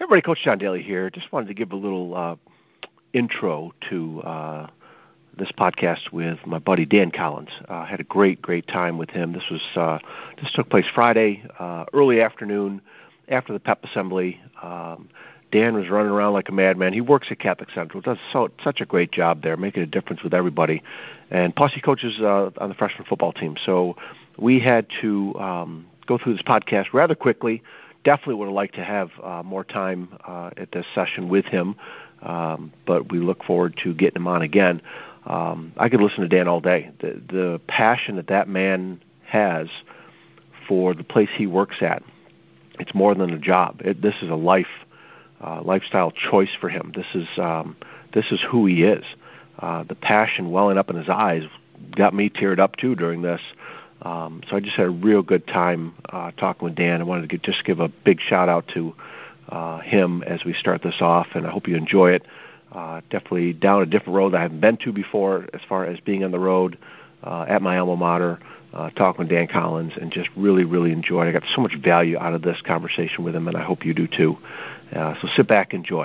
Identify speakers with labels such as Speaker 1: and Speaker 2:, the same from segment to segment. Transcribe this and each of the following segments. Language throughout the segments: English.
Speaker 1: everybody, Coach John Daly here. Just wanted to give a little uh, intro to uh, this podcast with my buddy Dan Collins. Uh, had a great, great time with him. This was uh, this took place Friday, uh, early afternoon, after the PEP assembly. Um, Dan was running around like a madman. He works at Catholic Central, does so, such a great job there, making a difference with everybody. And plus, he coaches uh, on the freshman football team. So we had to um, go through this podcast rather quickly. Definitely would have liked to have uh, more time uh, at this session with him, um, but we look forward to getting him on again. Um, I could listen to Dan all day. The, the passion that that man has for the place he works at, it's more than a job. It, this is a life uh, lifestyle choice for him. This is um, this is who he is. Uh, the passion welling up in his eyes got me teared up too during this. Um, so I just had a real good time uh, talking with Dan. I wanted to get, just give a big shout out to uh, him as we start this off, and I hope you enjoy it. Uh, definitely down a different road I haven't been to before, as far as being on the road uh, at my alma mater, uh, talking with Dan Collins, and just really, really enjoyed. I got so much value out of this conversation with him, and I hope you do too. Uh, so sit back, and enjoy.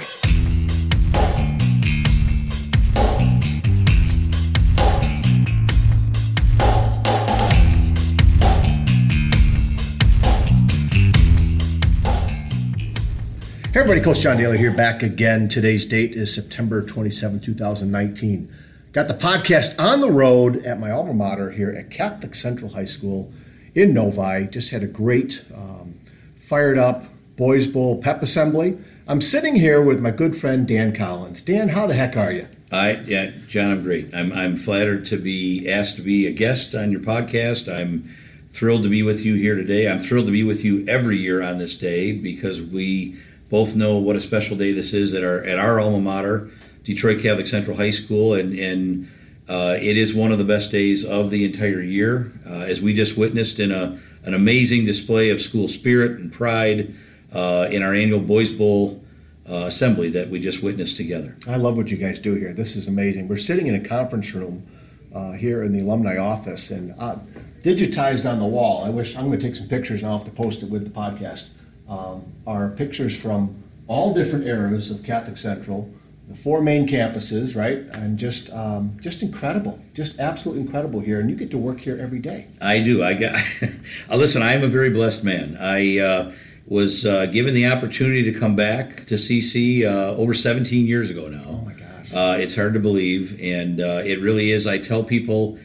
Speaker 2: Hey everybody, Coach John Daly here, back again. Today's date is September 27, 2019. Got the podcast on the road at my alma mater here at Catholic Central High School in Novi. Just had a great, um, fired up Boys Bowl pep assembly. I'm sitting here with my good friend Dan Collins. Dan, how the heck are you?
Speaker 3: I yeah, John, I'm great. I'm I'm flattered to be asked to be a guest on your podcast. I'm thrilled to be with you here today. I'm thrilled to be with you every year on this day because we both know what a special day this is at our at our alma mater, Detroit Catholic Central High School, and and uh, it is one of the best days of the entire year, uh, as we just witnessed in a an amazing display of school spirit and pride uh, in our annual Boys Bowl uh, assembly that we just witnessed together.
Speaker 2: I love what you guys do here. This is amazing. We're sitting in a conference room uh, here in the alumni office and uh, digitized on the wall. I wish I'm going to take some pictures and I'll have to post it with the podcast. Um, are pictures from all different eras of Catholic Central, the four main campuses, right? And just um, just incredible, just absolutely incredible here. And you get to work here every day.
Speaker 3: I do. I got. listen, I am a very blessed man. I uh, was uh, given the opportunity to come back to CC uh, over 17 years ago now.
Speaker 2: Oh my gosh.
Speaker 3: Uh, it's hard to believe, and uh, it really is. I tell people,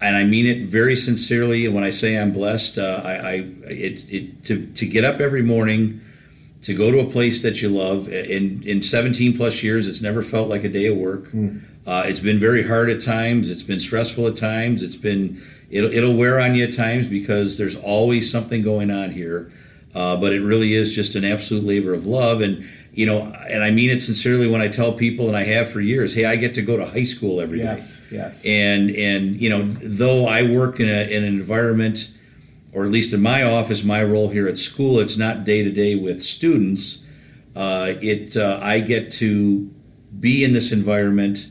Speaker 3: and I mean it very sincerely. And when I say I'm blessed, uh, I, I it, it to to get up every morning, to go to a place that you love. In in 17 plus years, it's never felt like a day of work. Mm. it's been very hard at times. It's been stressful at times. It's been it'll it'll wear on you at times because there's always something going on here. Uh, but it really is just an absolute labor of love. And, you know, and I mean it sincerely when I tell people, and I have for years, hey, I get to go to high school every
Speaker 2: yes,
Speaker 3: day.
Speaker 2: yes,
Speaker 3: And, and, you know, though I work in, a, in an environment, or at least in my office, my role here at school, it's not day to day with students. Uh, it, uh, I get to be in this environment,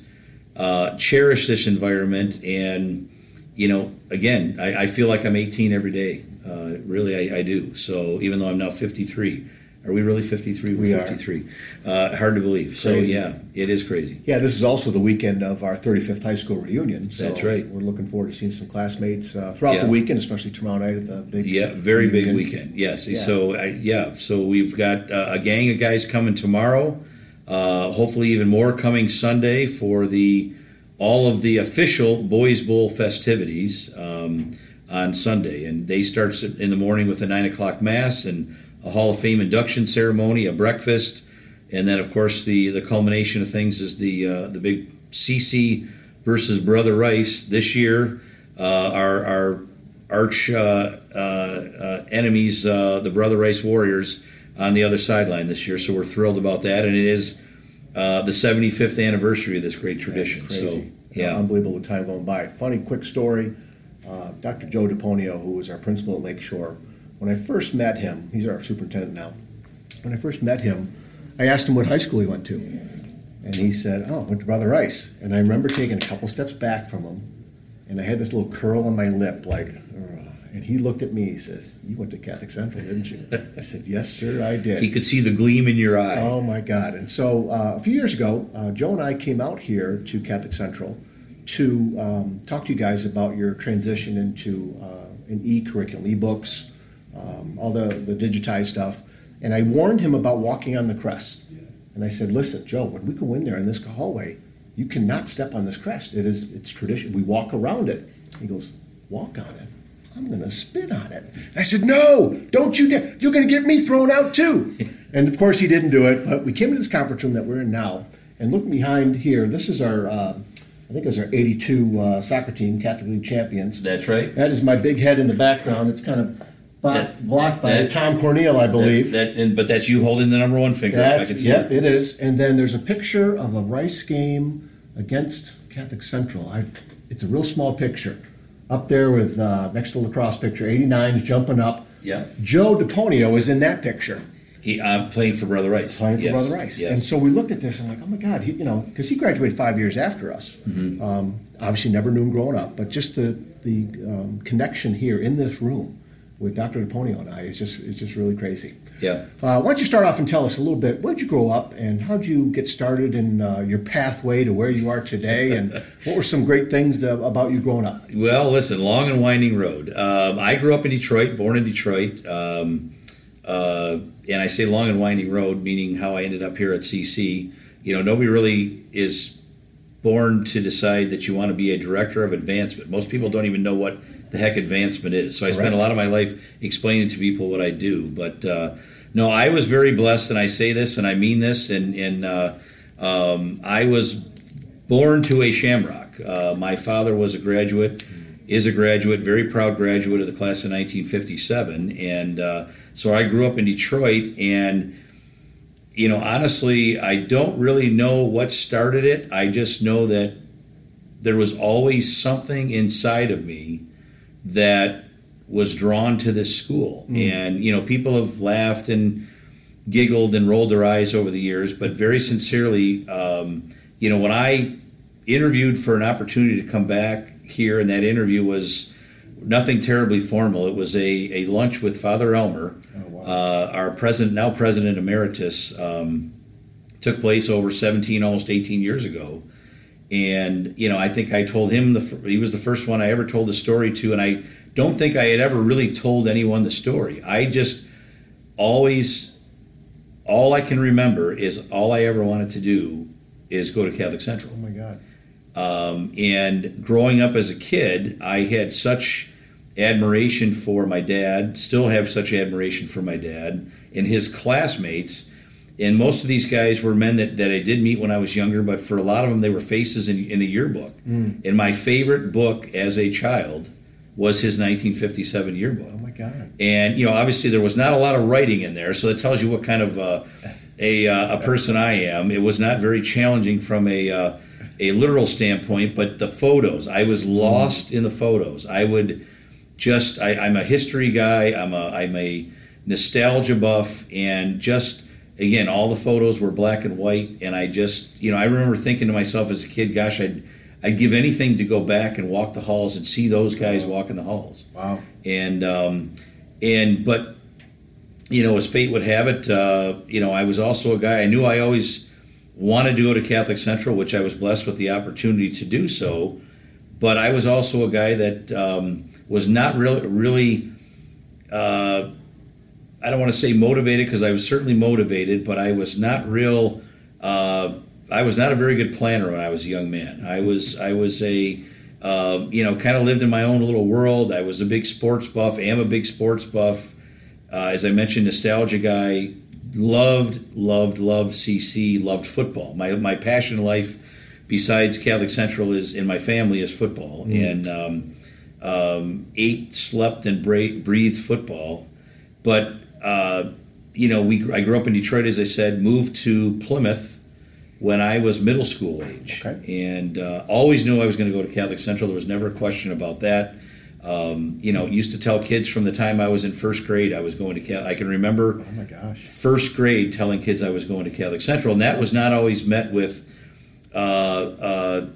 Speaker 3: uh, cherish this environment, and, you know, again, I, I feel like I'm 18 every day. Uh, really, I, I, do. So even though I'm now 53, are we really 53?
Speaker 2: We're
Speaker 3: we 53. Uh, hard to believe. So yeah, it is crazy.
Speaker 2: Yeah, this is also the weekend of our 35th high school reunion. So
Speaker 3: That's right.
Speaker 2: We're looking forward to seeing some classmates uh, throughout
Speaker 3: yeah.
Speaker 2: the weekend, especially tomorrow night at the big.
Speaker 3: Yeah, very reunion. big weekend. Yes. Yeah. So yeah, so we've got uh, a gang of guys coming tomorrow. Uh, hopefully, even more coming Sunday for the all of the official Boys Bowl festivities. Um, on Sunday, and they start in the morning with a nine o'clock mass and a Hall of Fame induction ceremony, a breakfast, and then of course the the culmination of things is the uh, the big CC versus Brother Rice this year. Uh, our our arch uh, uh, uh enemies, uh, the Brother Rice Warriors, on the other sideline this year. So we're thrilled about that, and it is the 75th anniversary of this great tradition.
Speaker 2: So
Speaker 3: yeah,
Speaker 2: unbelievable the time going by. Funny quick story uh, Dr. Joe DePonio, who was our principal at Lakeshore, when I first met him, he's our superintendent now. When I first met him, I asked him what high school he went to. And he said, Oh, I went to Brother Rice. And I remember taking a couple steps back from him, and I had this little curl on my lip, like, And he looked at me. He says, "You went to Catholic Central, didn't you?" I said, "Yes, sir, I did."
Speaker 3: He could see the gleam in your eye.
Speaker 2: Oh my God! And so uh, a few years ago, uh, Joe and I came out here to Catholic Central to um, talk to you guys about your transition into uh, an e-curriculum, e-books, um, all the, the digitized stuff. And I warned him about walking on the crest. And I said, "Listen, Joe, when we go in there in this hallway, you cannot step on this crest. It is it's tradition. We walk around it." He goes, "Walk on it." I'm going to spit on it. I said, No, don't you dare. You're going to get me thrown out too. and of course, he didn't do it, but we came into this conference room that we're in now. And look behind here, this is our, uh, I think it was our 82 uh, soccer team, Catholic League champions.
Speaker 3: That's right.
Speaker 2: That is my big head in the background. It's kind of blocked, blocked by that, Tom Cornell, I believe.
Speaker 3: That, that and, but that's you holding the number one finger.
Speaker 2: That's, I can see yep, it. it is. And then there's a picture of a Rice game against Catholic Central. I, it's a real small picture up there with uh, next to the lacrosse picture. 89's jumping up.
Speaker 3: Yeah.
Speaker 2: Joe DePonio is in that picture.
Speaker 3: He uh, playing for Brother Rice.
Speaker 2: Playing for yes. Brother Rice. Yes. And so we looked at this and like, oh my God, he, you know, because he graduated five years after us. Mm-hmm. Um, obviously, never knew him growing up, but just the the um, connection here in this room with Dr. DePonio and I is just it's just really crazy.
Speaker 3: Yeah.
Speaker 2: Uh, why don't you start off and tell us a little bit? Where did you grow up, and how did you get started in uh, your pathway to where you are today? And what were some great things uh, about you growing up?
Speaker 3: Well, listen, long and winding road. Um, I grew up in Detroit, born in Detroit, um, uh, and I say long and winding road, meaning how I ended up here at CC. You know, nobody really is born to decide that you want to be a director of advancement. Most people don't even know what the heck advancement is. So I spent a lot of my life explaining to people what I do. But uh, no, I was very blessed, and I say this and I mean this. And, and uh, um, I was born to a shamrock. Uh, my father was a graduate, is a graduate, very proud graduate of the class of 1957. And uh, so I grew up in Detroit and you know, honestly, I don't really know what started it. I just know that there was always something inside of me that was drawn to this school. Mm. And, you know, people have laughed and giggled and rolled their eyes over the years, but very sincerely, um, you know, when I interviewed for an opportunity to come back here, and that interview was nothing terribly formal. It was a, a lunch with Father Elmer, oh, wow. uh, our president, now president emeritus, um, took place over 17, almost 18 years ago and you know i think i told him the he was the first one i ever told the story to and i don't think i had ever really told anyone the story. I just always all i can remember is all i ever wanted to do is go to catholic central.
Speaker 2: Oh my god.
Speaker 3: Um, and growing up as a kid i had such admiration for my dad still have such admiration for my dad and his classmates and most of these guys were men that, that I did meet when I was younger, but for a lot of them, they were faces in, in a yearbook. Mm. And my favorite book as a child was his 1957 yearbook.
Speaker 2: Oh my God!
Speaker 3: And you know, obviously, there was not a lot of writing in there, so it tells you what kind of uh, a uh, a person I am. It was not very challenging from a uh, a literal standpoint, but the photos, I was lost mm. in the photos. I would just, I, I'm a history guy. I'm a I'm a nostalgia buff, and just again, all the photos were black and white, and I just, you know, I remember thinking to myself as a kid, gosh, I'd, I'd give anything to go back and walk the halls and see those guys walking the halls.
Speaker 2: Wow.
Speaker 3: And, um, and, but, you know, as fate would have it, uh, you know, I was also a guy, I knew I always wanted to go to Catholic Central, which I was blessed with the opportunity to do so. But I was also a guy that um, was not really, really, uh, I don't want to say motivated because I was certainly motivated, but I was not real. Uh, I was not a very good planner when I was a young man. I was I was a uh, you know kind of lived in my own little world. I was a big sports buff. Am a big sports buff. Uh, as I mentioned, nostalgia guy. Loved loved loved CC. Loved football. My my passion in life, besides Catholic Central, is in my family is football mm. and. Um, um, ate, slept, and breathed football. But uh, you know, we I grew up in Detroit, as I said, moved to Plymouth when I was middle school age,
Speaker 2: okay.
Speaker 3: and uh, always knew I was going to go to Catholic Central. There was never a question about that. Um, you know, used to tell kids from the time I was in first grade I was going to Catholic. I can remember,
Speaker 2: oh my gosh,
Speaker 3: first grade telling kids I was going to Catholic Central, and that was not always met with. Uh, uh,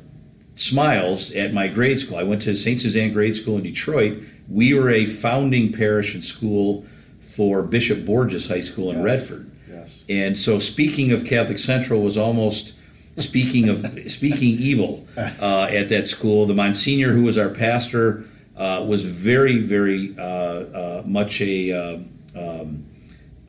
Speaker 3: smiles at my grade school. I went to St. Suzanne Grade School in Detroit, we were a founding parish and school for Bishop Borgess High School in
Speaker 2: Yes.
Speaker 3: Redford.
Speaker 2: Yes.
Speaker 3: And so, speaking of Catholic Central was almost speaking of speaking evil uh, at that school. The Monsignor, who was our pastor, uh, was very, very uh, uh, much a uh, um,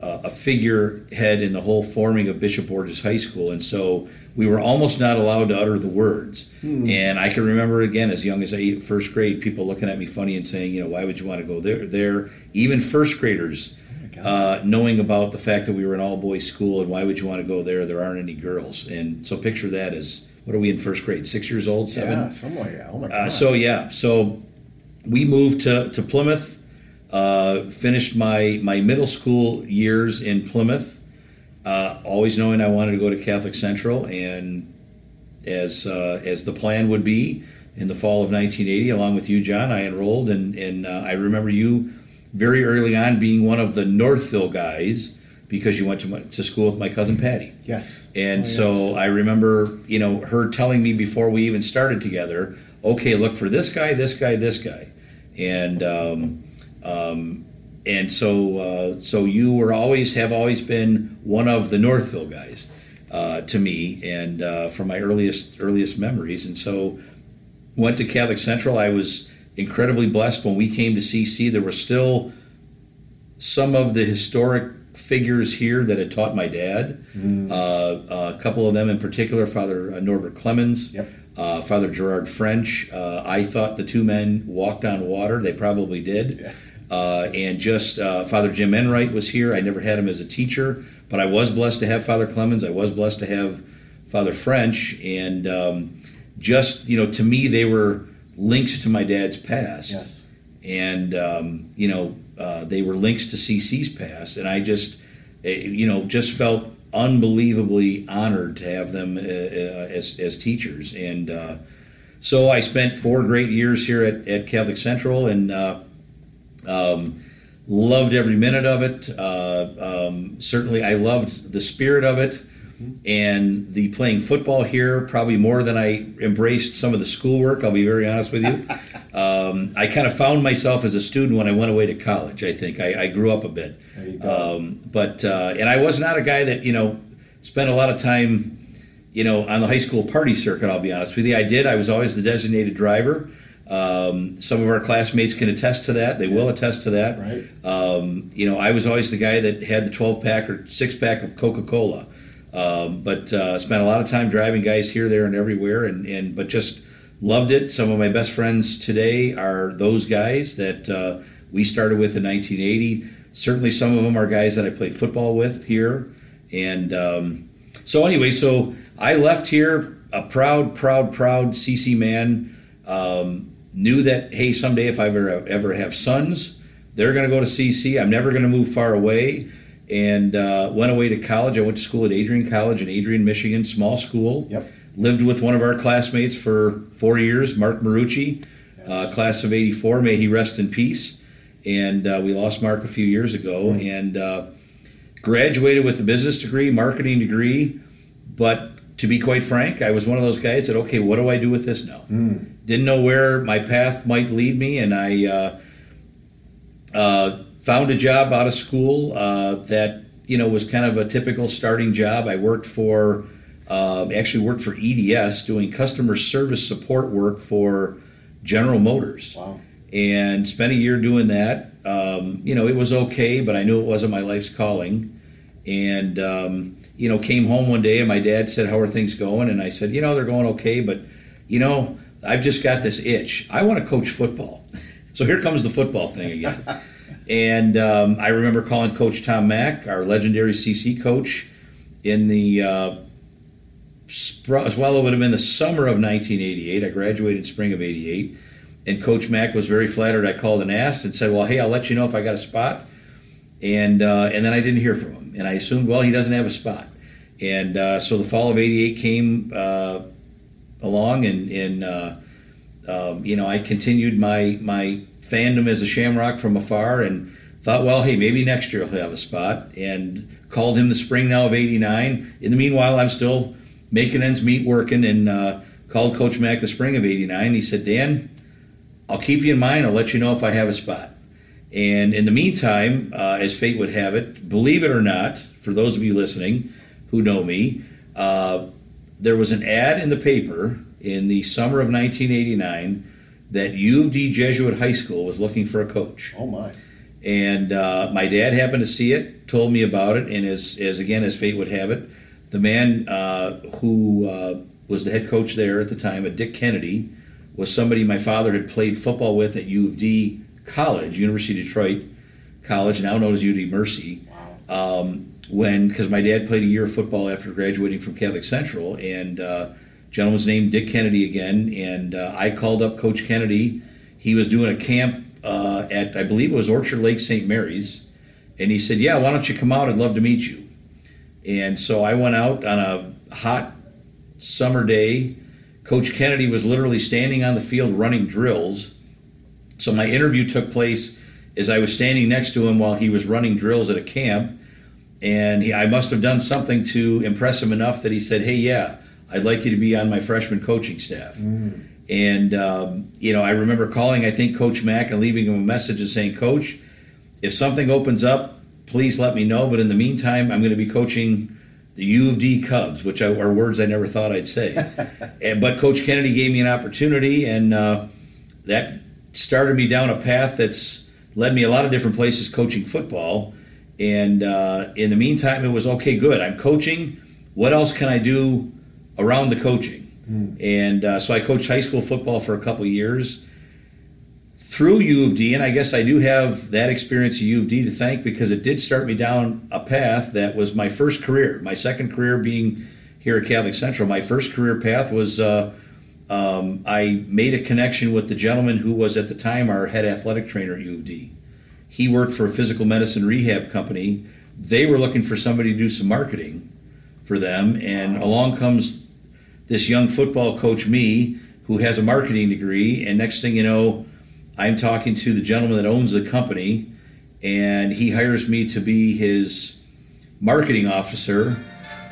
Speaker 3: uh, a figurehead in the whole forming of Bishop Borgess High School, and so we were almost not allowed to utter the words. And I can remember again, as young as eight, first grade, people looking at me funny and saying, you know, why would you want to go there? There, even first graders. Uh, knowing about the fact that we were an all boys school and why would you want to go there? There aren't any girls. And so picture that as what are we in first grade? Six years old, seven?
Speaker 2: Yeah, somewhere. Yeah. Oh my God.
Speaker 3: Uh, so yeah, so we moved to, to Plymouth. Uh, finished my my middle school years in Plymouth. Uh, always knowing I wanted to go to Catholic Central, and as uh, as the plan would be, in the fall of 1980, along with you, John, I enrolled, and and uh, I remember you very early on being one of the Northville guys because you went to to school with my cousin Patty.
Speaker 2: yes.
Speaker 3: And
Speaker 2: Oh,
Speaker 3: so
Speaker 2: yes.
Speaker 3: I remember, you know, her telling me before we even started together, okay, look for this guy, this guy, this guy, and um, um, and so uh, so you were always have always been one of the Northville guys uh, to me, and uh, from my earliest earliest memories, and so went to Catholic Central. I was incredibly blessed when we came to CC. There were still some of the historic figures here that had taught my dad. Uh, a couple of them in particular, Father uh, Norbert Clemens,
Speaker 2: Yep.
Speaker 3: uh, Father Gerard French. Uh, I thought the two men walked on water. They probably did.
Speaker 2: Yeah.
Speaker 3: Uh, and just uh, Father Jim Enright was here. I never had him as a teacher, but I was blessed to have Father Clemens. I was blessed to have Father French, and um, just you know, to me, they were links to my dad's past
Speaker 2: Yes.
Speaker 3: and um, you know uh, they were links to CC's past, and I just eh, you know just felt unbelievably honored to have them uh, as as teachers, and uh, so I spent four great years here at, at Catholic Central, and uh, um, loved every minute of it. Uh, um, certainly, I loved the spirit of it. And the playing football here, probably more than I embraced some of the schoolwork. I'll be very honest with you. Um, I kind of found myself as a student when I went away to college. I think I, I grew up a bit,
Speaker 2: There you go.
Speaker 3: um, but uh, and I was not a guy that you know spent a lot of time, you know, on the high school party circuit. I'll be honest with you. I did. I was always the designated driver. Um, some of our classmates can attest to that. They will attest to that.
Speaker 2: Right.
Speaker 3: Um, you know, I was always the guy that had the 12 pack or six pack of Coca Cola. Um, but uh, spent a lot of time driving guys here, there, and everywhere, and, and but just loved it. Some of my best friends today are those guys that uh, we started with in 1980. Certainly, some of them are guys that I played football with here, and um, so anyway, so I left here a proud, proud, proud CC man. Um, knew that hey, someday if I ever ever have sons, they're going to go to CC. I'm never going to move far away and uh, went away to college. I went to school at Adrian College in Adrian, Michigan, small school.
Speaker 2: Yep.
Speaker 3: Lived with one of our classmates for four years, Mark Marucci, uh, class of '84. May he rest in peace. And uh, we lost Mark a few years ago, and uh, graduated with a business degree, marketing degree. But to be quite frank, I was one of those guys that okay, what do I do with this now? Didn't know where my path might lead me, and I. Uh, uh, found a job out of school uh, that you know was kind of a typical starting job. I worked for um, actually worked for EDS doing customer service support work for General Motors,
Speaker 2: Wow.
Speaker 3: and spent a year doing that. Um, you know, it was okay, but I knew it wasn't my life's calling. And um, you know, came home one day and my dad said, "How are things going?" And I said, "You know, they're going okay, but you know, I've just got this itch. I want to coach football." so here comes the football thing again. And um, I remember calling Coach Tom Mach, our legendary CC coach, in the uh, spr- well, it would have been the summer of 1988. I graduated spring of '88, and Coach Mach was very flattered. I called and asked and said, "Well, hey, I'll let you know if I got a spot." And uh, and then I didn't hear from him, and I assumed, well, he doesn't have a spot. And uh, so the fall of '88 came uh, along, and and uh, um, you know I continued my my fandom as a Shamrock from afar, and thought, well, hey, maybe next year he'll have a spot, and called him the spring now of '89. In the meanwhile, I'm still making ends meet, working, and uh, called Coach Mach the spring of '89. He said, Dan, I'll keep you in mind. I'll let you know if I have a spot. And in the meantime, uh, as fate would have it, believe it or not, for those of you listening who know me, uh, there was an ad in the paper in the summer of 1989 that U of D Jesuit High School was looking for a coach.
Speaker 2: Oh my!
Speaker 3: And uh, my dad happened to see it, told me about it, and as as again as fate would have it, the man uh, who uh, was the head coach there at the time, a Dick Kennedy, was somebody my father had played football with at U of D College, University of Detroit College, now known as U of D Mercy. Wow. Um, when because my dad played a year of football after graduating from Catholic Central, and uh, gentleman's name Dick Kennedy again, and uh, I called up Coach Kennedy. He was doing a camp uh, at I believe it was Orchard Lake St. Mary's, and he said, "Yeah, why don't you come out? I'd love to meet you." And so I went out on a hot summer day. Coach Kennedy was literally standing on the field running drills. So my interview took place as I was standing next to him while he was running drills at a camp and he, I must have done something to impress him enough that he said, "Hey, yeah, I'd like you to be on my freshman coaching staff." Mm. And um, you know, I remember calling, I think, Coach Mach and leaving him a message and saying, "Coach, if something opens up, please let me know. But in the meantime, I'm going to be coaching." The U of D Cubs, which are words I never thought I'd say, and, but Coach Kennedy gave me an opportunity, and uh, that started me down a path that's led me a lot of different places coaching football and uh, in the meantime, it was okay, good. I'm coaching. What else can I do around the coaching? Mm. And uh, so I coached high school football for a couple years through U of D, and I guess I do have that experience at U of D to thank because it did start me down a path that was my first career. My second career being here at Catholic Central. My first career path was uh, um, I made a connection with the gentleman who was at the time our head athletic trainer at U of D. He worked for a physical medicine rehab company. They were looking for somebody to do some marketing for them, and along comes this young football coach, me, who has a marketing degree. And next thing you know, I'm talking to the gentleman that owns the company, and he hires me to be his marketing officer.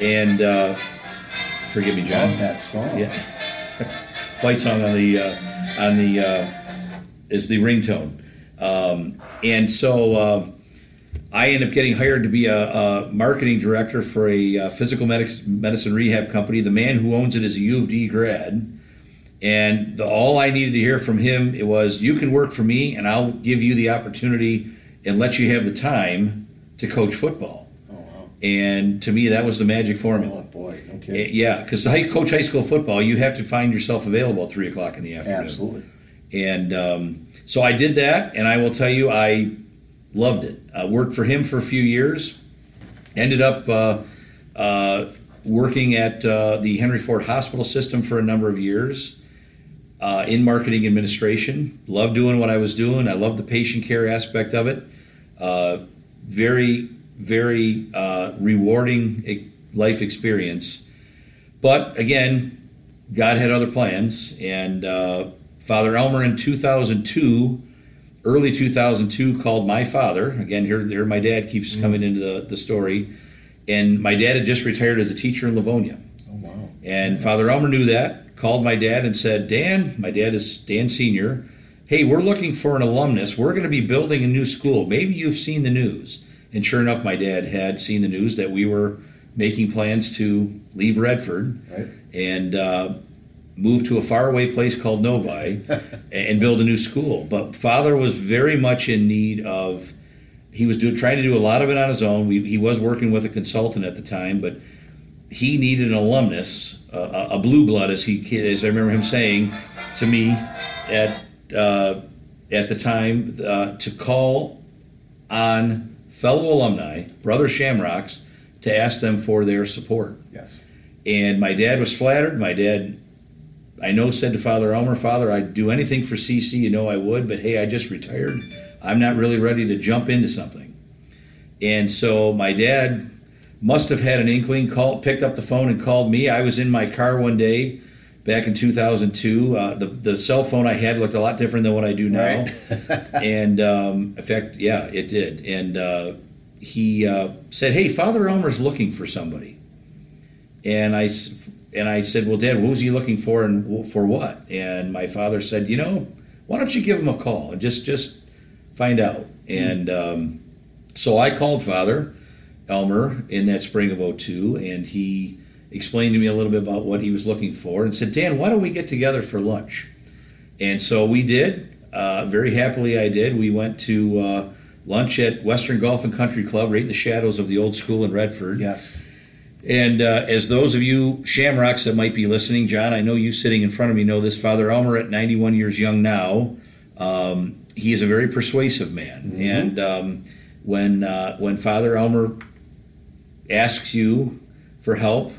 Speaker 3: And uh, forgive me, John.
Speaker 2: that song.
Speaker 3: Yeah. Fight song on the uh, on the uh, is the ringtone. Um, and so uh, I ended up getting hired to be a, a marketing director for a, a uh, physical medic- medicine rehab company. The man who owns it is a U of D grad. And the, all I needed to hear from him it was, "You can work for me, and I'll give you the opportunity and let you have the time to coach football." Oh, wow. And to me, that was the magic formula.
Speaker 2: Oh boy, okay.
Speaker 3: Uh, yeah, because I coach high school football, you have to find yourself available at three o'clock in the afternoon.
Speaker 2: Absolutely.
Speaker 3: And um, so I did that, and I will tell you, I loved it. I worked for him for a few years. Ended up uh, uh, working at uh, the Henry Ford Hospital System for a number of years uh, in marketing administration. Loved doing what I was doing. I loved the patient care aspect of it. Uh, very, very uh, rewarding life experience. But again, God had other plans, and Father Elmer in 2002, early 2002, called my father. Again, here, here my dad keeps mm. coming into the, the story. And my dad had just retired as a teacher in Livonia.
Speaker 2: Oh, wow.
Speaker 3: And nice. Father Elmer knew that, called my dad and said, Dan, my dad is Dan Sr., hey, we're looking for an alumnus. We're going to be building a new school. Maybe you've seen the news. And sure enough, my dad had seen the news that we were making plans to leave Redford.
Speaker 2: Right.
Speaker 3: And uh, move to a faraway place called Novi and build a new school. But father was very much in need of. He was do, trying to do a lot of it on his own. We, he was working with a consultant at the time, but he needed an alumnus, uh, a blue blood, as he as I remember him saying to me at uh, at the time, uh, to call on fellow alumni, brother Shamrocks, to ask them for their support.
Speaker 2: Yes.
Speaker 3: And my dad was flattered. My dad I know said to Father Elmer, Father, I'd do anything for CC, you know I would, but hey, I just retired. I'm not really ready to jump into something. And so my dad must have had an inkling, called, picked up the phone and called me. I was in my car one day back in 2002. Uh, the, the cell phone I had looked a lot different than what I do now. Right. and um, in fact, yeah, it did. And uh, he uh, said, Hey, Father Elmer's looking for somebody. And I and I said, "Well, Dad, what was he looking for, and for what?" And my father said, "You know, why don't you give him a call and just just find out? And um, so I called Father Elmer in that spring of 02, and he explained to me a little bit about what he was looking for and said, Dan, why don't we get together for lunch? And so we did. Uh, very happily, I did. We went to uh, lunch at Western Golf and Country Club, right in the shadows of the old school in Redford.
Speaker 2: Yes.
Speaker 3: And uh, as those of you Shamrocks that might be listening, John, I know you sitting in front of me know this. Father Elmer, at 91 years young now, um, he is a very persuasive man. Mm-hmm. And um, when uh, when Father Elmer asks you for help,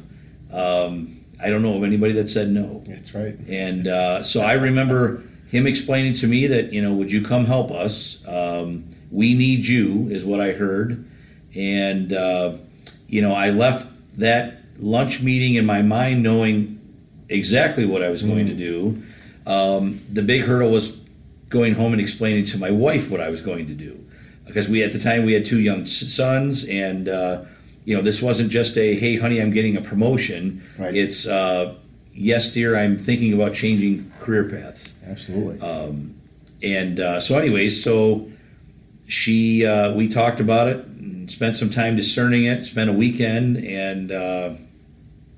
Speaker 3: um, I don't know of anybody that said no.
Speaker 2: That's right.
Speaker 3: And uh, so I remember him explaining to me that you know, would you come help us? Um, we need you, is what I heard. And uh, you know, I left that lunch meeting in my mind knowing exactly what I was going mm. to do. Um, the big hurdle was going home and explaining to my wife what I was going to do because we at the time we had two young sons and uh, you know this wasn't just a hey honey I'm getting a promotion. Right. It's uh, yes dear I'm thinking about changing career paths.
Speaker 2: Absolutely.
Speaker 3: Um, and uh, so anyways so she uh, we talked about it spent some time discerning it, spent a weekend, and uh,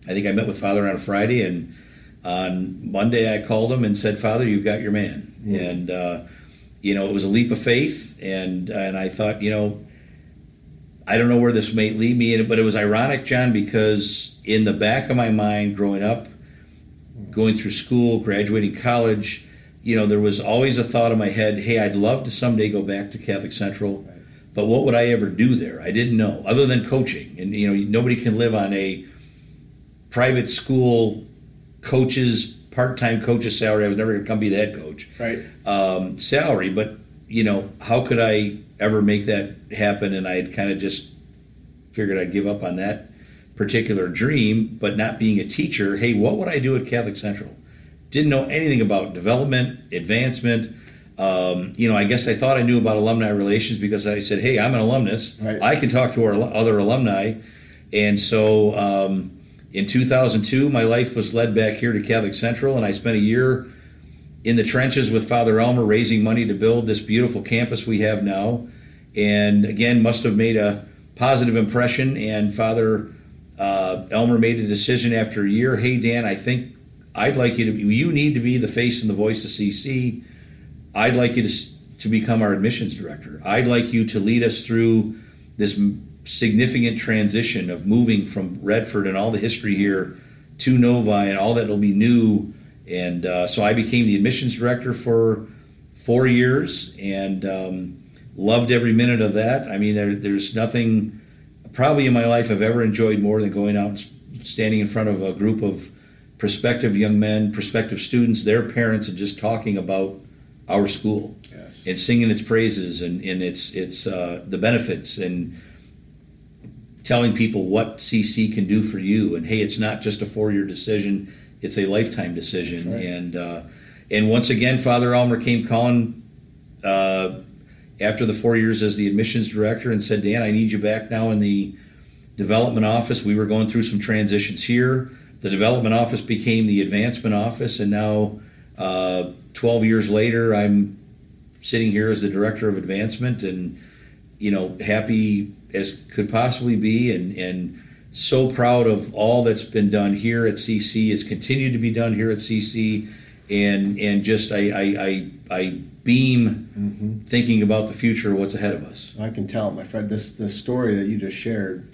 Speaker 3: I think I met with Father on a Friday, and on Monday I called him and said, Father, you've got your man. Mm-hmm. And, uh, you know, it was a leap of faith, and, and I thought, you know, I don't know where this may lead me, but it was ironic, John, because in the back of my mind growing up, going through school, graduating college, you know, there was always a thought in my head, hey, I'd love to someday go back to Catholic Central but what would I ever do there? I didn't know, other than coaching. And you know, nobody can live on a private school coach's part-time coach's salary. I was never going to come be the head coach.
Speaker 2: Right.
Speaker 3: Um, salary, but you know, how could I ever make that happen? And I had kind of just figured I'd give up on that particular dream. But not being a teacher, hey, what would I do at Catholic Central? Didn't know anything about development, advancement um, you know, I guess I thought I knew about alumni relations because I said, "Hey, I'm an alumnus. Right. I can talk to our other alumni." And so, um, in 2002, my life was led back here to Catholic Central, and I spent a year in the trenches with Father Elmer, raising money to build this beautiful campus we have now. And again, must have made a positive impression. And Father uh, Elmer made a decision after a year. Hey, Dan, I think I'd like you to. You need to be the face and the voice of CC I'd like you to, to become our admissions director. I'd like you to lead us through this significant transition of moving from Redford and all the history here to Novi and all that will be new. And uh, so I became the admissions director for four years and um, loved every minute of that. I mean, there, there's nothing probably in my life I've ever enjoyed more than going out and standing in front of a group of prospective young men, prospective students, their parents, and just talking about our school. Yes. and singing its praises and, and its its uh, the benefits and telling people what CC can do for you. And hey it's not just a four year decision it's a lifetime decision. Right. and uh, and once again Father Elmer came calling uh, after the four years as the admissions director and said Dan I need you back now in the development office. We were going through some transitions here. The development office became the advancement office and now uh, 12 years later, I'm sitting here as the director of advancement and, you know, happy as could possibly be and, and so proud of all that's been done here at CC, has continued to be done here at CC. And, and just I, I, I, I beam mm-hmm. thinking about the future, what's ahead of us.
Speaker 2: I can tell, my friend, this, this story that you just shared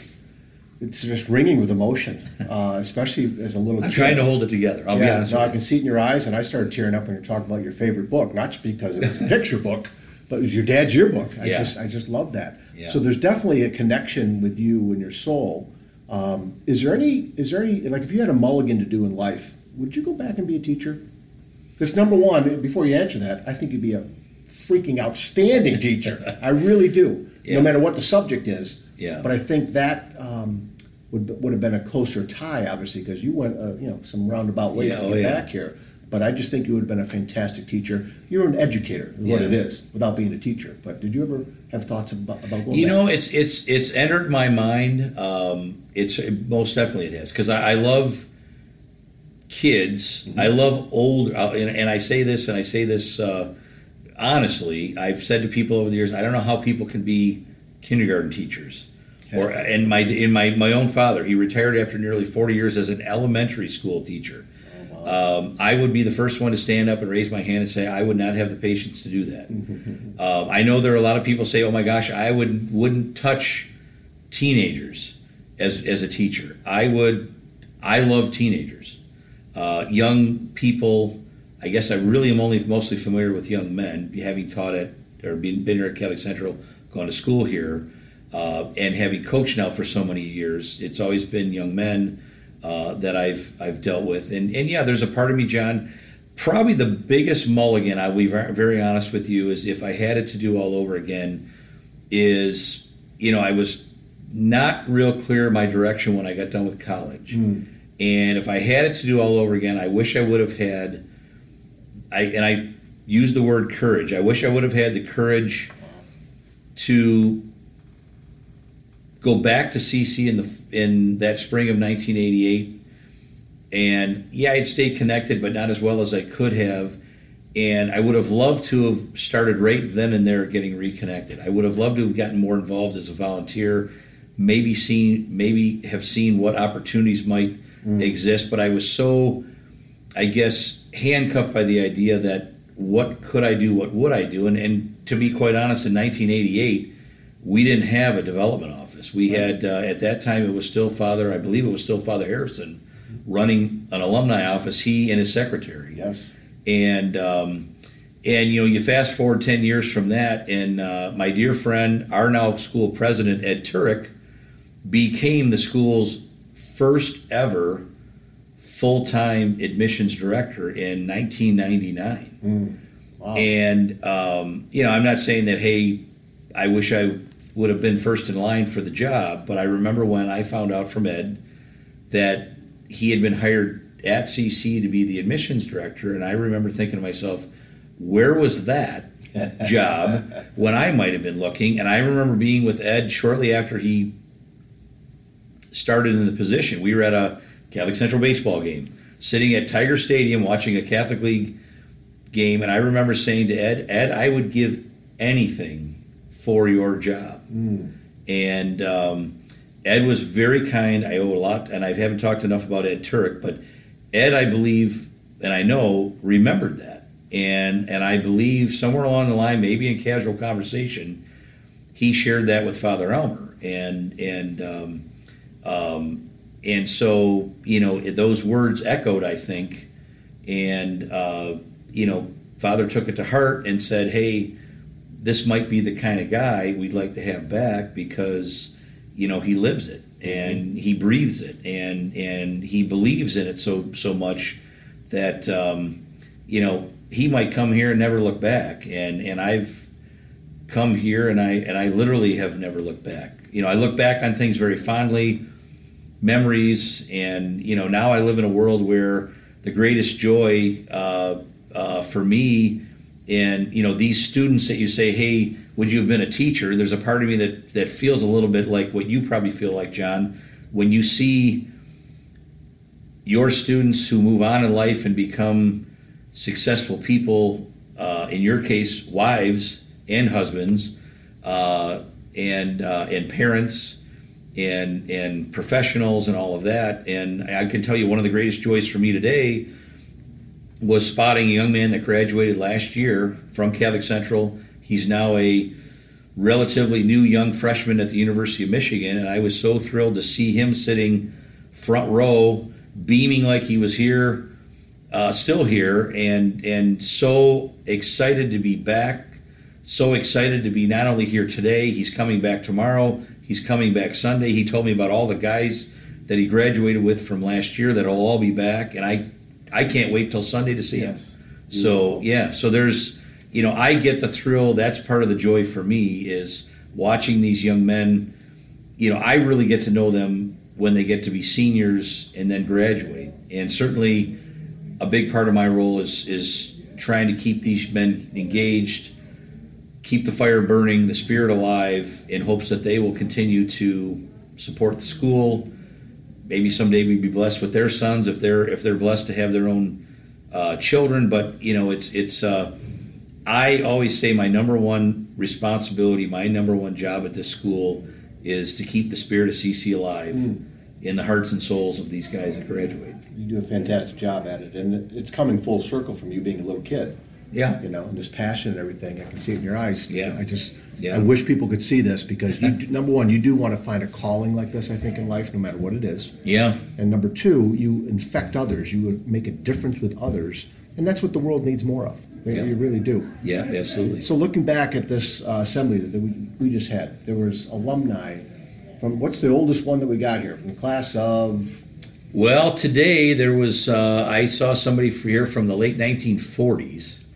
Speaker 2: it's just ringing with emotion, uh, especially as a little.
Speaker 3: I'm kid. trying to hold it together. I'll
Speaker 2: yeah,
Speaker 3: be honest.
Speaker 2: No, I can see it in your eyes, and I started tearing up when you're talking about your favorite book, not just because it was a picture book, but it was your dad's yearbook. I yeah. just, I just love that. Yeah. So there's definitely a connection with you and your soul. Um, is there any, is there any, like, if you had a mulligan to do in life, would you go back and be a teacher? Because number one, before you answer that, I think you'd be a freaking outstanding teacher. I really do. Yeah. No matter what the subject is.
Speaker 3: Yeah.
Speaker 2: But I think that um, would would have been a closer tie, obviously, because you went uh, you know some roundabout ways yeah, to get oh, yeah. back here. But I just think you would have been a fantastic teacher. You're an educator, is what it is, without being a teacher. But did you ever have thoughts about, about going?
Speaker 3: You
Speaker 2: back?
Speaker 3: know, it's it's it's entered my mind. Um, it's most definitely it has because I, I, love kids. Mm-hmm. I love old, uh, and, and, I say this, and I say this. Uh, honestly, I've said to people over the years, I don't know how people can be kindergarten teachers. Or and my in my my own father, he retired after nearly 40 years as an elementary school teacher. Um, I would be the first one to stand up and raise my hand and say I would not have the patience to do that. um, I know there are a lot of people say, "Oh my gosh, I would wouldn't touch teenagers as as a teacher." I would. I love teenagers, uh, young people. I guess I really am only mostly familiar with young men, having taught at or been, been here at Catholic Central, gone to school here, uh, and having coached now for so many years. It's always been young men uh, that I've I've dealt with, and and yeah, there's a part of me, John. Probably the biggest mulligan, I'll be very honest with you, is if I had it to do all over again, is you know I was not real clear my direction when I got done with college, mm. and if I had it to do all over again, I wish I would have had. I and I use the word courage. I wish I would have had the courage to go back to CC in the in that spring of 1988, and yeah, I'd stayed connected, but not as well as I could have. And I would have loved to have started right then and there getting reconnected. I would have loved to have gotten more involved as a volunteer, maybe seen, maybe have seen what opportunities might mm. exist. But I was so, I guess, handcuffed by the idea that what could I do, what would I do, and, and to be quite honest, in 1988 we didn't have a development office. We had uh, at that time it was still Father, I believe it was still Father Harrison, running an alumni office. He and his secretary.
Speaker 2: Yes.
Speaker 3: And um, and you know you fast forward ten years from that, and uh, my dear friend, our now school president Ed Turek, became the school's first ever full time admissions director in 1999. Mm. Wow. And um, you know, I'm not saying that hey, I wish I would have been first in line for the job. But I remember when I found out from Ed that he had been hired at CC to be the admissions director, and I remember thinking to myself, where was that job when I might have been looking? And I remember being with Ed shortly after he started in the position. We were at a Catholic Central baseball game, sitting at Tiger Stadium watching a Catholic League game, and I remember saying to Ed, Ed, I would give anything for your job. Mm. And um, Ed was very kind. I owe a lot, and I haven't talked enough about Ed Turek, but Ed, I believe, and I know, remembered that. And, and I believe somewhere along the line, maybe in casual conversation, he shared that with Father Elmer. And, and, um, um, and so, you know, those words echoed, I think. And, uh, you know, Father took it to heart and said, hey, this might be the kind of guy we'd like to have back because you know he lives it and he breathes it and and he believes in it so so much that um, you know he might come here and never look back. And and I've come here and I and I literally have never looked back. You know I look back on things very fondly memories and you know now I live in a world where the greatest joy uh, uh, for me and you know these students that you say hey would you have been a teacher? There's a part of me that that feels a little bit like what you probably feel like john. When you see your students who move on in life and become successful people uh, in your case wives and husbands uh, and uh, and parents and and professionals and all of that and i can tell you one of the greatest joys for me today was spotting a young man that graduated last year from Catholic Central. He's now a relatively new young freshman at the University of Michigan, and I was so thrilled to see him sitting front row, beaming like he was here, uh, still here, and and so excited to be back. So excited to be not only here today, he's coming back tomorrow. He's coming back Sunday. He told me about all the guys that he graduated with from last year that'll all be back, and I I can't wait till Sunday to see yes. him. So yeah, so there's you know I get the thrill. That's part of the joy for me is watching these young men. You know I really get to know them when they get to be seniors and then graduate. And certainly, a big part of my role is is trying to keep these men engaged, keep the fire burning, the spirit alive, in hopes that they will continue to support the school maybe someday we'd be blessed with their sons if they're if they're blessed to have their own uh, children. But you know, it's it's. Uh, I always say my number one responsibility, my number one job at this school is to keep the spirit of CC alive mm. in the hearts and souls of these guys that graduate.
Speaker 2: You do a fantastic job at it, and it's coming full circle from you being a little kid.
Speaker 3: Yeah.
Speaker 2: You know, and this passion and everything, I can see it in your eyes.
Speaker 3: Yeah.
Speaker 2: I just,
Speaker 3: yeah.
Speaker 2: I wish people could see this because you, number one, you do want to find a calling like this, I think, in life, no matter what it is.
Speaker 3: Yeah.
Speaker 2: And number two, you infect others. You make a difference with others, and that's what the world needs more of. Yeah. You really do.
Speaker 3: Yeah, absolutely.
Speaker 2: So looking back at this uh, assembly that we, we just had, there was alumni from what's the oldest one that we got here from the class of
Speaker 3: well, today there was uh, I saw somebody here from the late 1940s.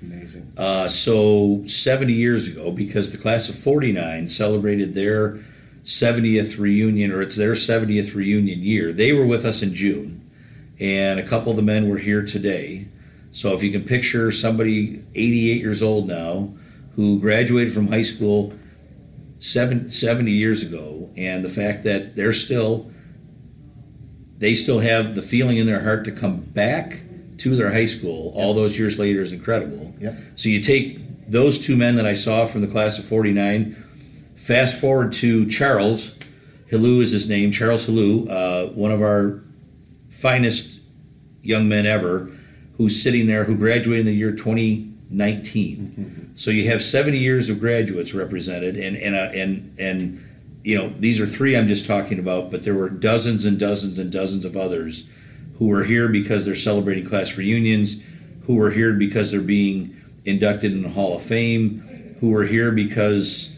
Speaker 3: Uh, so 70 years ago, because the class of 49 celebrated their 70th reunion, or it's their 70th reunion year. They were with us in June, and a couple of the men were here today. So if you can picture somebody 88 years old now who graduated from high school seven, 70 years ago, and the fact that they're still they still have the feeling in their heart to come back to their high school all those years later is incredible.
Speaker 2: Yep.
Speaker 3: So you take those two men that I saw from the class of 49, fast forward to Charles, Hillou is his name, Charles Hillou, uh, one of our finest young men ever, who's sitting there, who graduated in the year 2019. Mm-hmm. So you have 70 years of graduates represented, and and uh, and and you know, these are three I'm just talking about, but there were dozens and dozens and dozens of others who are here because they're celebrating class reunions, who are here because they're being inducted in the Hall of Fame, who are here because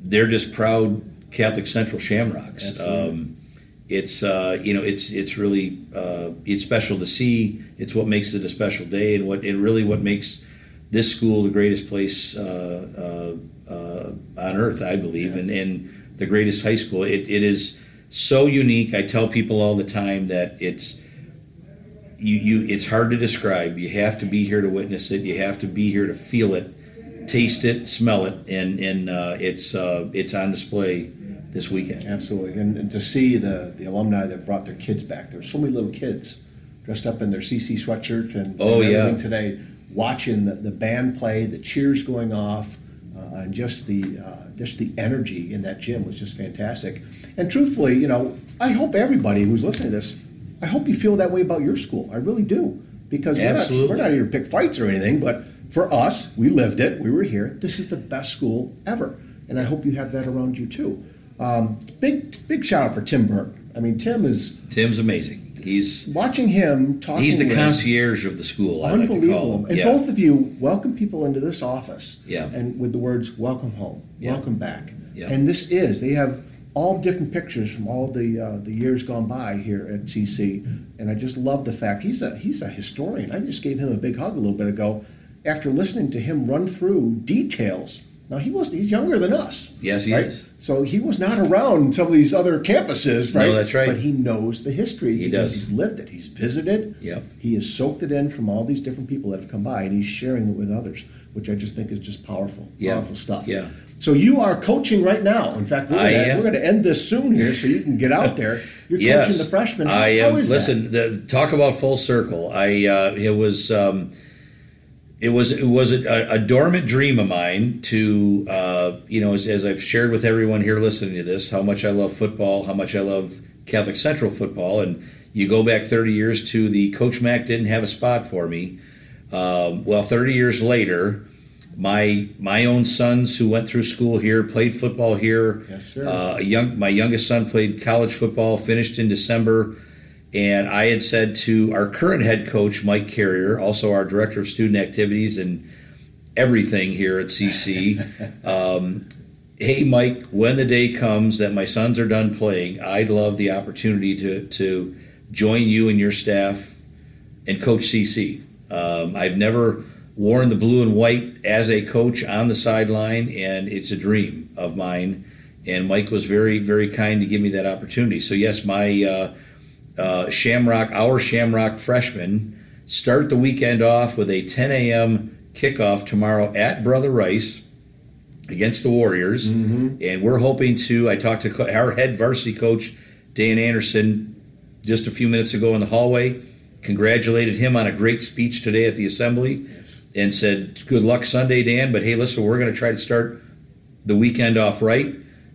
Speaker 3: they're just proud Catholic Central Shamrocks. Um, it's uh, you know it's it's really uh, it's special to see. It's what makes it a special day, and what and really what makes this school the greatest place uh, uh, uh on earth, I believe, yeah. and and the greatest high school. It, it is so unique. I tell people all the time that it's you, you it's hard to describe. You have to be here to witness it. You have to be here to feel it, taste it, smell it, and and uh, it's uh, it's on display this weekend.
Speaker 2: Absolutely, and, and, to see the the alumni that brought their kids back. There were so many little kids dressed up in their CC sweatshirts and,
Speaker 3: oh,
Speaker 2: and
Speaker 3: yeah.
Speaker 2: today, watching the, the band play, the cheers going off, uh, and just the uh, just the energy in that gym was just fantastic. And truthfully, you know, I hope everybody who's listening to this, I hope you feel that way about your school. I really do. Because we're not, we're not, here to pick fights or anything, but for us, we lived it, we were here. This is the best school ever. And I hope you have that around you too. Um, big big shout out for Tim Burke. I mean, Tim is
Speaker 3: Tim's amazing. He's
Speaker 2: watching him talking.
Speaker 3: He's the concierge of the school.
Speaker 2: Unbelievable.
Speaker 3: Like
Speaker 2: and
Speaker 3: yeah.
Speaker 2: both of you welcome people into this office.
Speaker 3: Yeah.
Speaker 2: And with the words "Welcome home,"
Speaker 3: yeah.
Speaker 2: "Welcome back."
Speaker 3: Yeah.
Speaker 2: And this is they have all different pictures from all the uh, the years gone by here at CC, and I just love the fact he's a he's a historian. I just gave him a big hug a little bit ago after listening to him run through details now he was he's younger than us.
Speaker 3: Yes, he
Speaker 2: right?
Speaker 3: is.
Speaker 2: So he was not around some of these other campuses, right?
Speaker 3: No, that's right.
Speaker 2: But he knows the history
Speaker 3: he
Speaker 2: because
Speaker 3: does.
Speaker 2: he's lived it. He's visited.
Speaker 3: Yep.
Speaker 2: He has soaked it in from all these different people that have come by, and he's sharing it with others, which I just think is just powerful,
Speaker 3: yeah.
Speaker 2: powerful stuff.
Speaker 3: Yeah.
Speaker 2: So you are coaching right now. In fact, we're going to end this soon here, so you can get out there. You're
Speaker 3: yes.
Speaker 2: coaching the freshmen. How,
Speaker 3: I am. Listen,
Speaker 2: that?
Speaker 3: The, talk about full circle. I uh, it was. Um, it was it was a, a, dormant dream of mine to uh, you know as, as, I've shared with everyone here listening to this how much I love football how much I love Catholic Central football and you go back 30 years to the Coach Mach didn't have a spot for me. Um, well 30 years later my my own sons who went through school here played football here
Speaker 2: yes sir.
Speaker 3: uh, young my youngest son played college football finished in December and I had said to our current head coach, Mike Carrier, also our director of student activities and everything here at CC, um, hey, Mike, when the day comes that my sons are done playing, I'd love the opportunity to, to join you and your staff and coach CC. Um, I've never worn the blue and white as a coach on the sideline, and it's a dream of mine. And Mike was very, very kind to give me that opportunity. So, yes, my. Uh, uh, Shamrock, our Shamrock freshmen, start the weekend off with a 10 a.m. kickoff tomorrow at Brother Rice against the Warriors.
Speaker 2: Mm-hmm.
Speaker 3: And we're hoping to, I talked to our head varsity coach, Dan Anderson, just a few minutes ago in the hallway. Congratulated him on a great speech today at the assembly.
Speaker 2: Yes.
Speaker 3: and said, "Good luck Sunday, Dan." But hey, listen, we're going to try to start the weekend off right.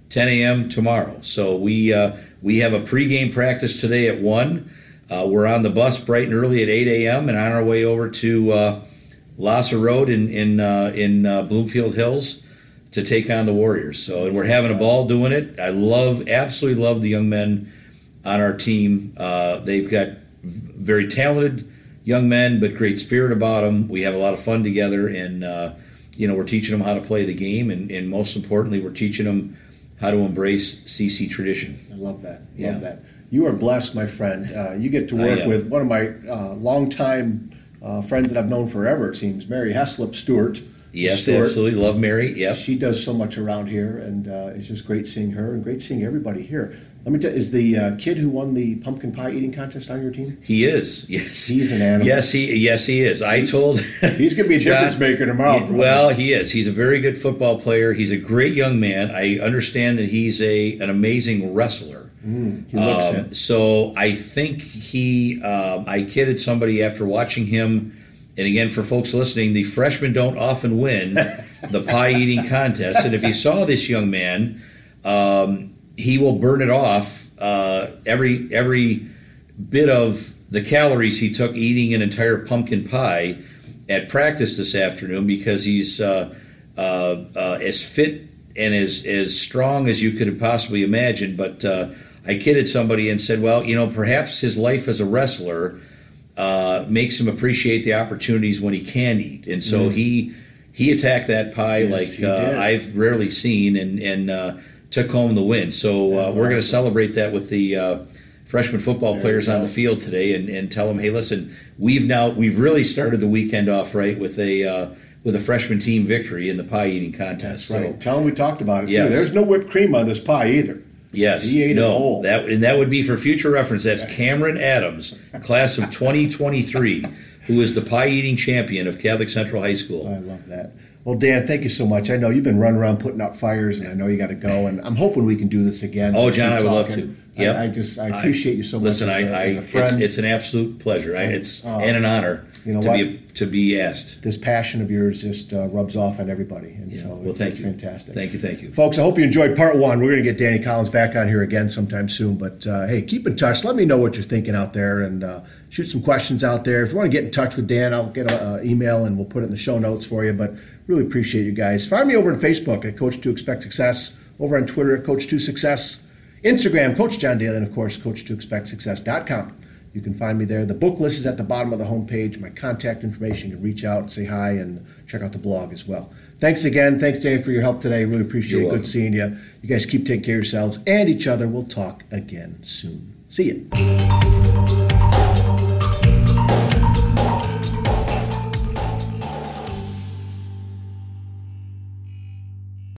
Speaker 3: 10 a.m. tomorrow. So we uh, we have a pregame practice today at one. Uh, we're on the bus bright and early at 8 a.m. and on our way over to uh, Lahser Road in in uh, in uh, Bloomfield Hills to take on the Warriors. So and we're having a ball doing it. I love, absolutely love the young men on our team. Uh, they've got very talented young men, but great spirit about them. We have a lot of fun together, and uh, you know we're teaching them how to play the game, and, and most importantly, we're teaching them how to embrace CC tradition.
Speaker 2: Love that. Yeah. Love that. You are blessed, my friend. Uh, you get to work with one of my uh, longtime uh, friends that I've known forever. It seems Mary Heslop Stewart.
Speaker 3: Yes, Stewart. absolutely. Love Mary. Yeah,
Speaker 2: she does so much around here, and uh, it's just great seeing her and great seeing everybody here. Let me tell you, is the uh, kid who won the pumpkin pie eating contest on your team?
Speaker 3: He is. Yes,
Speaker 2: he's an animal.
Speaker 3: Yes, he yes he is. I told
Speaker 2: he's going to be a difference maker tomorrow.
Speaker 3: He, well, he is. He's a very good football player. He's a great young man. I understand that he's a an amazing wrestler.
Speaker 2: Mm, he looks um, it.
Speaker 3: So I think he. Um, I kidded somebody after watching him. And again, for folks listening, the freshmen don't often win the pie eating contest. And if you saw this young man, um, he will burn it off uh, every every bit of the calories he took eating an entire pumpkin pie at practice this afternoon because he's uh, uh, uh as fit and as as strong as you could possibly imagine. But uh, I kidded somebody and said, well, you know, perhaps his life as a wrestler uh, makes him appreciate the opportunities when he can eat, and so mm. he he attacked that pie yes, like I've rarely seen, and and took home the win. So uh, we're going to celebrate that with the uh, freshman football players on the field today, and, and tell them, hey, listen, we've now we've really started the weekend off right with a uh, with a freshman team victory in the pie eating contest.
Speaker 2: That's right. tell them we talked about it yes. too. There's no whipped cream on this pie either.
Speaker 3: Yes.
Speaker 2: He ate
Speaker 3: no, That and that would be for future reference. That's Cameron Adams, class of 2023, who is the pie eating champion of Catholic Central High School.
Speaker 2: I love that. Well, Dan, thank you so much. I know you've been running around putting out fires, and I know you got to go. And I'm hoping we can do this again.
Speaker 3: Oh, John, I would love to.
Speaker 2: Yeah, I, I, just I appreciate you so much.
Speaker 3: Listen, as a, I, as it's, it's, an absolute pleasure. I, it's uh, and an honor you know to what? be to be asked.
Speaker 2: This passion of yours just uh, rubs off on everybody, and yeah. so well,
Speaker 3: it's, thank
Speaker 2: it's
Speaker 3: you.
Speaker 2: fantastic.
Speaker 3: Thank you, thank you,
Speaker 2: folks. I hope you enjoyed part one. We're going to get Danny Collins back on here again sometime soon. But uh, hey, keep in touch. Let me know what you're thinking out there, and uh, shoot some questions out there. If you want to get in touch with Dan, I'll get an email, and we'll put it in the show notes for you. But Really appreciate you guys. Find me over on Facebook at Coach to Expect Success, over on Twitter at Coach to Success, Instagram, Coach John Daly, and of course, Coach to Expect Success.com. You can find me there. The book list is at the bottom of the homepage. My contact information. You can reach out, say hi, and check out the blog as well. Thanks again. Thanks, Dave, for your help today. Really appreciate You're it. Welcome. Good seeing you. You guys keep taking care of yourselves and each other. We'll talk again soon. See you.